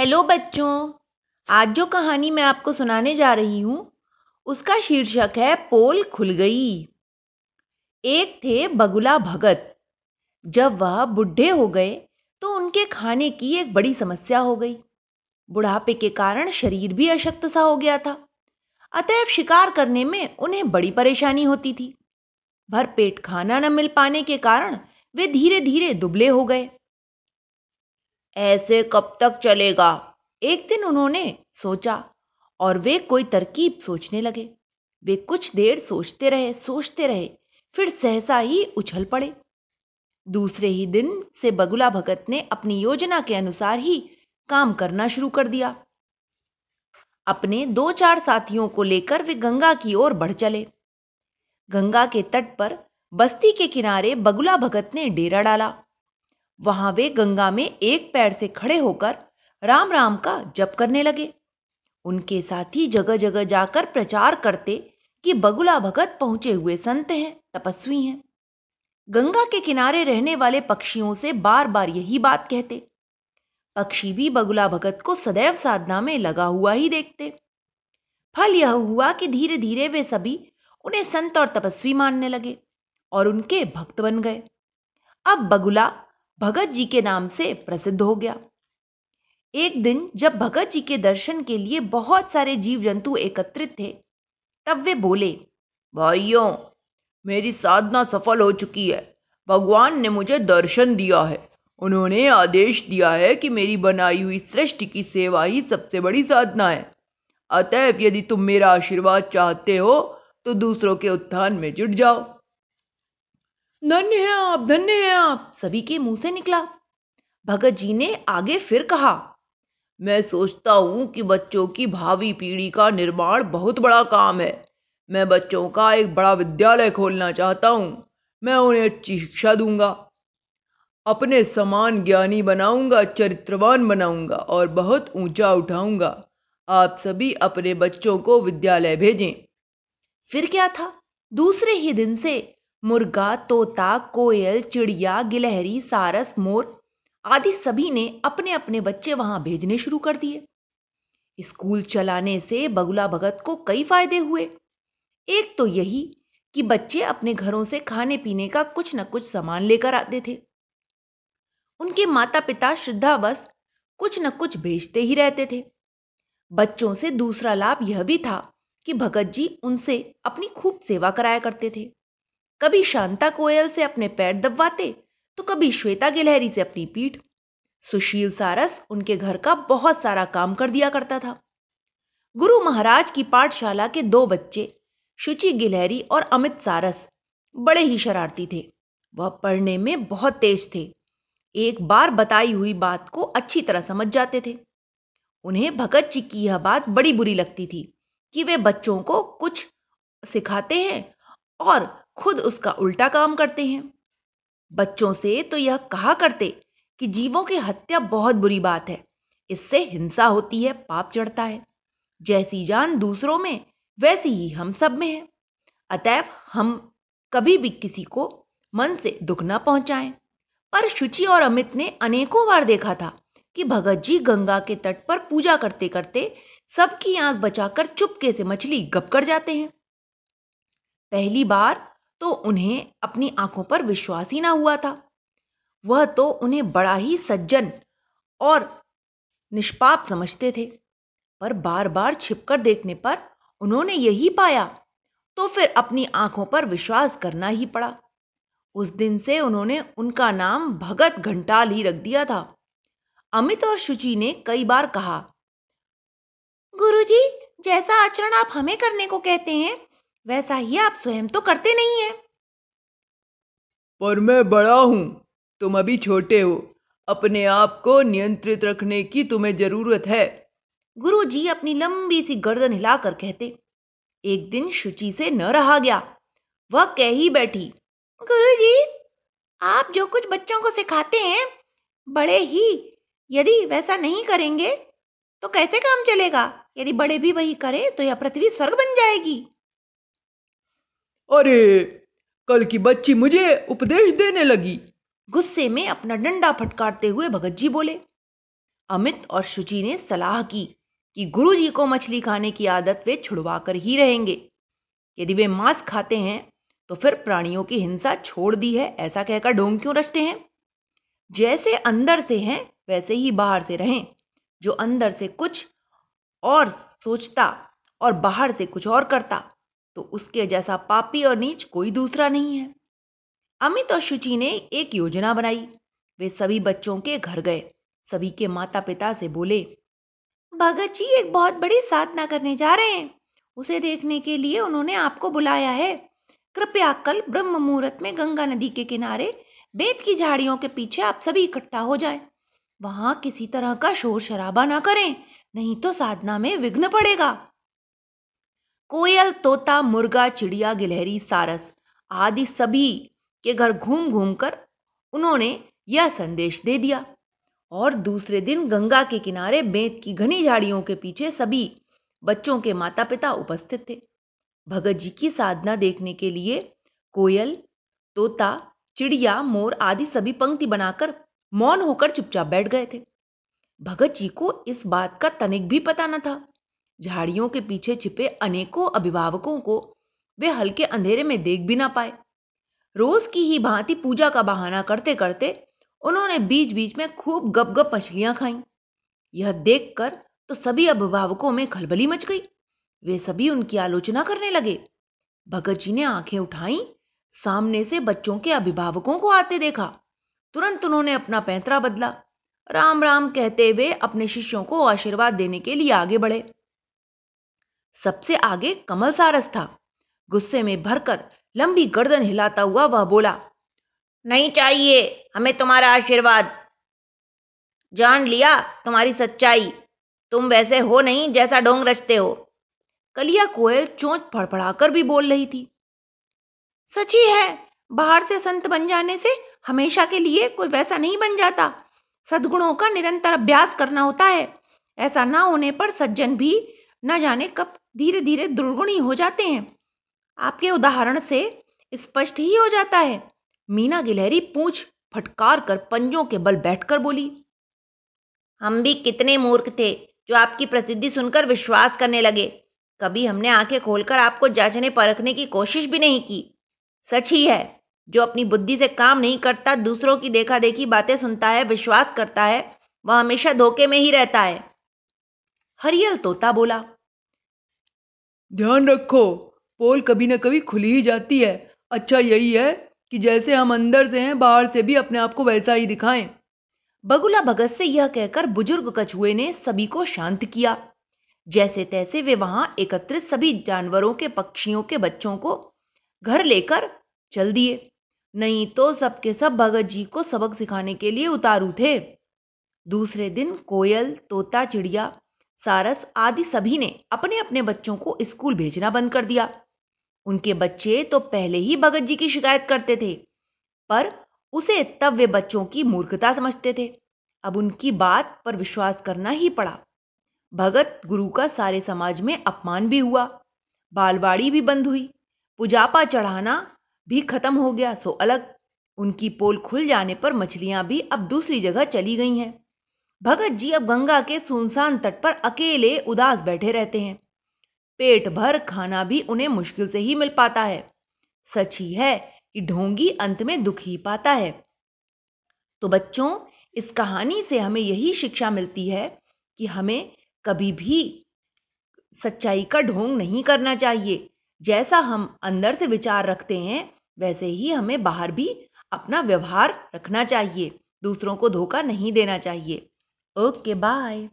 Hello बच्चों, आज जो कहानी मैं आपको सुनाने जा रही हूँ, उसका शीर्षक है पोल खुल गई। एक थे बगुला भगत। जब वह बुढ़े हो गए तो उनके खाने की एक बड़ी समस्या हो गई। बुढ़ापे के कारण शरीर भी अशक्त सा हो गया था। अतएव शिकार करने में उन्हें बड़ी परेशानी होती थी। भर पेट खाना न मिल पाने के कारण वे धीरे धीरे दुबले हो गए। ऐसे कब तक चलेगा? एक दिन उन्होंने सोचा और वे कोई तरकीब सोचने लगे। वे कुछ देर सोचते रहे सोचते रहे, फिर सहसा ही उछल पड़े। दूसरे ही दिन से बगुला भगत ने अपनी योजना के अनुसार ही काम करना शुरू कर दिया। अपने दो चार साथियों को लेकर वे गंगा की ओर बढ़ चले। गंगा के तट पर बस्ती के किनारे बगुला भगत ने डेरा डाला। वहाँ वे गंगा में एक पैर से खड़े होकर राम राम का जप करने लगे। उनके साथी जगह जगह जाकर प्रचार करते कि बगुला भगत पहुँचे हुए संत हैं, तपस्वी हैं। गंगा के किनारे रहने वाले पक्षियों से बार बार यही बात कहते। पक्षी भी बगुला भगत को सदैव साधना में लगा हुआ ही देखते। फल यह हुआ कि धीरे धीरे वे सभी उन्हें संत और तपस्वी मानने लगे और उनके भक्त बन गए। अब बगुला भगत जी के नाम से प्रसिद्ध हो गया। एक दिन जब भगत जी के दर्शन के लिए बहुत सारे जीव जंतु एकत्रित थे, तब वे बोले, भाइयों, मेरी साधना सफल हो चुकी है। भगवान ने मुझे दर्शन दिया है। उन्होंने आदेश दिया है कि मेरी बनाई हुई सृष्टि की सेवा ही सबसे बड़ी साधना है। अतएव यदि तुम मेरा आशीर्वाद चाहते हो तो दूसरों के उत्थान में जुट जाओ। धन्य है आप, धन्य है आप। सभी के मुँह से निकला। भगत जी ने आगे फिर कहा, मैं सोचता हूँ कि बच्चों की भावी पीढ़ी का निर्माण बहुत बड़ा काम है। मैं बच्चों का एक बड़ा विद्यालय खोलना चाहता हूँ। मैं उन्हें अच्छी शिक्षा दूँगा। अपने समान ज्ञानी बनाऊँगा, चरित्रवान बनाऊँगा और बहुत ऊँचा उठाऊँगा। आप सभी अपने बच्चों को विद्यालय भेजें। फिर क्या था? दूसरे ही दिन से मुर्गा, तोता, कोयल, चिड़िया, गिलहरी, सारस, मोर आदि सभी ने अपने अपने बच्चे वहाँ भेजने शुरू कर दिए। स्कूल चलाने से बगुला भगत को कई फ़ायदे हुए। एक तो यही कि बच्चे अपने घरों से खाने पीने का कुछ न कुछ सामान लेकर आते थे। उनके माता पिता श्रद्धावश कुछ न कुछ भेजते ही रहते थे। बच्चों से दूसरा लाभ यह भी था कि भगत जी उनसे अपनी खूब सेवा कराया करते थे। कभी शांता कोयल से अपने पैर दबवाते तो कभी श्वेता गिलहरी से अपनी पीठ। सुशील सारस उनके घर का बहुत सारा काम कर दिया करता था। गुरु महाराज की पाठशाला के दो बच्चे, शुचि गिलहरी और अमित सारस, बड़े ही शरारती थे। वह पढ़ने में बहुत तेज थे। एक बार बताई हुई बात को अच्छी तरह समझ जाते थे। उन्हें भगत जी की यह बात बड़ी बुरी लगती थी कि वे बच्चों को कुछ सिखाते हैं और खुद उसका उल्टा काम करते हैं। बच्चों से तो यह कहा करते कि जीवों की हत्या बहुत बुरी बात है। इससे हिंसा होती है, पाप चढ़ता है। जैसी जान दूसरों में, वैसी ही हम सब में है। अतएव हम कभी भी किसी को मन से दुख ना पहुंचाएँ। पर शुचि और अमित ने अनेकों बार देखा था कि भगत जी गंगा के तट पर पूजा करते करते सबकी आँख बचाकर चुपके से मछली गप कर जाते हैं। पहली बार तो उन्हें अपनी आँखों पर विश्वास ही ना हुआ था। वह तो उन्हें बड़ा ही सज्जन और निष्पाप समझते थे, पर बार बार छिपकर देखने पर उन्होंने यही पाया। तो फिर अपनी आँखों पर विश्वास करना ही पड़ा। उस दिन से उन्होंने उनका नाम भगत घंटाल ही रख दिया था। अमित और शुचि ने कई बार कहा, गुरुजी, जैसा आचरण आप हमें करने को कहते हैं वैसा ही आप स्वयं तो करते नहीं हैं। पर मैं बड़ा हूँ तुम अभी छोटे हो। अपने आप को नियंत्रित रखने की तुम्हें ज़रूरत है। गुरु जी अपनी लंबी सी गर्दन हिलाकर कहते एक दिन शुचि से न रहा गया। वह कह ही बैठी गुरु जी आप जो कुछ बच्चों को सिखाते हैं बड़े ही यदि वैसा नहीं करेंगे तो कैसे काम चलेगा? यदि बड़े भी वही करें तो यह पृथ्वी स्वर्ग बन जाएगी। अरे, कल की बच्ची मुझे उपदेश देने लगी। गुस्से में अपना डंडा फटकारते हुए भगत जी बोले, अमित और शुचि ने सलाह की कि गुरु जी को मछली खाने की आदत वे छुड़वा कर ही रहेंगे। यदि वे मांस खाते हैं तो फिर प्राणियों की हिंसा छोड़ दी है, ऐसा कहकर ढोंग क्यों रचते हैं? जैसे अंदर से हैं, वैसे ही बाहर से रहें। जो अंदर से कुछ और सोचता और बाहर से कुछ और करता तो उसके जैसा पापी और नीच कोई दूसरा नहीं है। अमित और शुचि ने एक योजना बनाई। वे सभी बच्चों के घर गए। सभी के माता पिता से बोले, भगत जी एक बहुत बड़ी साधना करने जा रहे हैं। उसे देखने के लिए उन्होंने आपको बुलाया है। कृपया कल ब्रह्म मुहूर्त में गंगा नदी के किनारे बेत की झाड़ियों के पीछे आप सभी इकट्ठा हो जाए। वहाँ किसी तरह का शोर शराबा ना करें, नहीं तो साधना में विघ्न पड़ेगा। कोयल, तोता, मुर्गा, चिड़िया, गिलहरी, सारस आदि सभी के घर घूम घूम कर उन्होंने यह संदेश दे दिया। और दूसरे दिन गंगा के किनारे बेत की घनी झाड़ियों के पीछे सभी बच्चों के माता पिता उपस्थित थे। भगत जी की साधना देखने के लिए कोयल, तोता, चिड़िया, मोर आदि सभी पंक्ति बनाकर मौन होकर चुपचाप बैठ गए थे। भगत जी को इस बात का तनिक भी पता न था। झाड़ियों के पीछे छिपे अनेकों अभिभावकों को वे हल्के अंधेरे में देख भी ना पाए। रोज की ही भांति पूजा का बहाना करते करते उन्होंने बीच बीच में खूब गप गप मछलियाँ खाई। यह देखकर तो सभी अभिभावकों में खलबली मच गई। वे सभी उनकी आलोचना करने लगे। भगत जी ने आँखें उठाई, सामने से बच्चों के अभिभावकों को आते देखा। तुरंत उन्होंने अपना पैंतरा बदला। राम राम कहते हुए अपने शिष्यों को आशीर्वाद देने के लिए आगे बढ़े। सबसे आगे कमल सारस था। गुस्से में भरकर लंबी गर्दन हिलाता हुआ वह बोला, नहीं चाहिए, हमें तुम्हारा आशीर्वाद। जान लिया तुम्हारी सच्चाई। तुम वैसे हो नहीं जैसा डोंग रचते हो कलिया कोयल चोंच फड़फड़ाकर भी बोल रही थी, सच ही है, बाहर से संत बन जाने से हमेशा के लिए कोई वैसा नहीं बन जाता। सदगुणों का निरंतर अभ्यास करना होता है। ऐसा ना होने पर सज्जन भी न जाने कब धीरे धीरे दुर्गुणी हो जाते हैं। आपके उदाहरण से स्पष्ट ही हो जाता है। मीना गिलहरी पूछ फटकार कर पंजों के बल बैठकर बोली, हम भी कितने मूर्ख थे जो आपकी प्रसिद्धि सुनकर विश्वास करने लगे। कभी हमने आँखें खोलकर आपको जांचने परखने की कोशिश भी नहीं की। सच ही है, जो अपनी बुद्धि से काम नहीं करता, दूसरों की देखा देखी बातें सुनता है, विश्वास करता है, वह हमेशा धोखे में ही रहता है। हरियल तोता बोला ध्यान रखो, पोल कभी ना कभी खुली ही जाती है। अच्छा यही है कि जैसे हम अंदर से हैं, बाहर से भी अपने आप को वैसा ही दिखाएँ। बगुला भगत से यह कहकर बुज़ुर्ग कछुए ने सभी को शांत किया। जैसे तैसे वे वहाँ एकत्रित सभी जानवरों के पक्षियों के बच्चों को घर लेकर चल दिए। नहीं तो सबके सब भगत जी को सबक सिखाने के लिए उतारू थे। दूसरे दिन कोयल, तोता, चिड़िया सारस आदि सभी ने अपने अपने बच्चों को स्कूल भेजना बंद कर दिया। उनके बच्चे तो पहले ही भगत जी की शिकायत करते थे, पर उसे तब वे बच्चों की मूर्खता समझते थे। अब उनकी बात पर विश्वास करना ही पड़ा। भगत गुरु का सारे समाज में अपमान भी हुआ, बालवाड़ी भी बंद हुई, पुजापा चढ़ाना भी खत्म हो गया, सो अलग। उनकी पोल खुल जाने पर मछलियाँ भी अब दूसरी जगह चली गई हैं। भगत जी अब गंगा के सुनसान तट पर अकेले उदास बैठे रहते हैं। पेट भर खाना भी उन्हें मुश्किल से ही मिल पाता है। सच ही है कि ढोंगी अंत में दुख ही पाता है। तो बच्चों, इस कहानी से हमें यही शिक्षा मिलती है कि हमें कभी भी सच्चाई का ढोंग नहीं करना चाहिए। जैसा हम अंदर से विचार रखते हैं, वैसे ही हमें बाहर भी अपना व्यवहार रखना चाहिए। दूसरों को धोखा नहीं देना चाहिए। Okay, bye.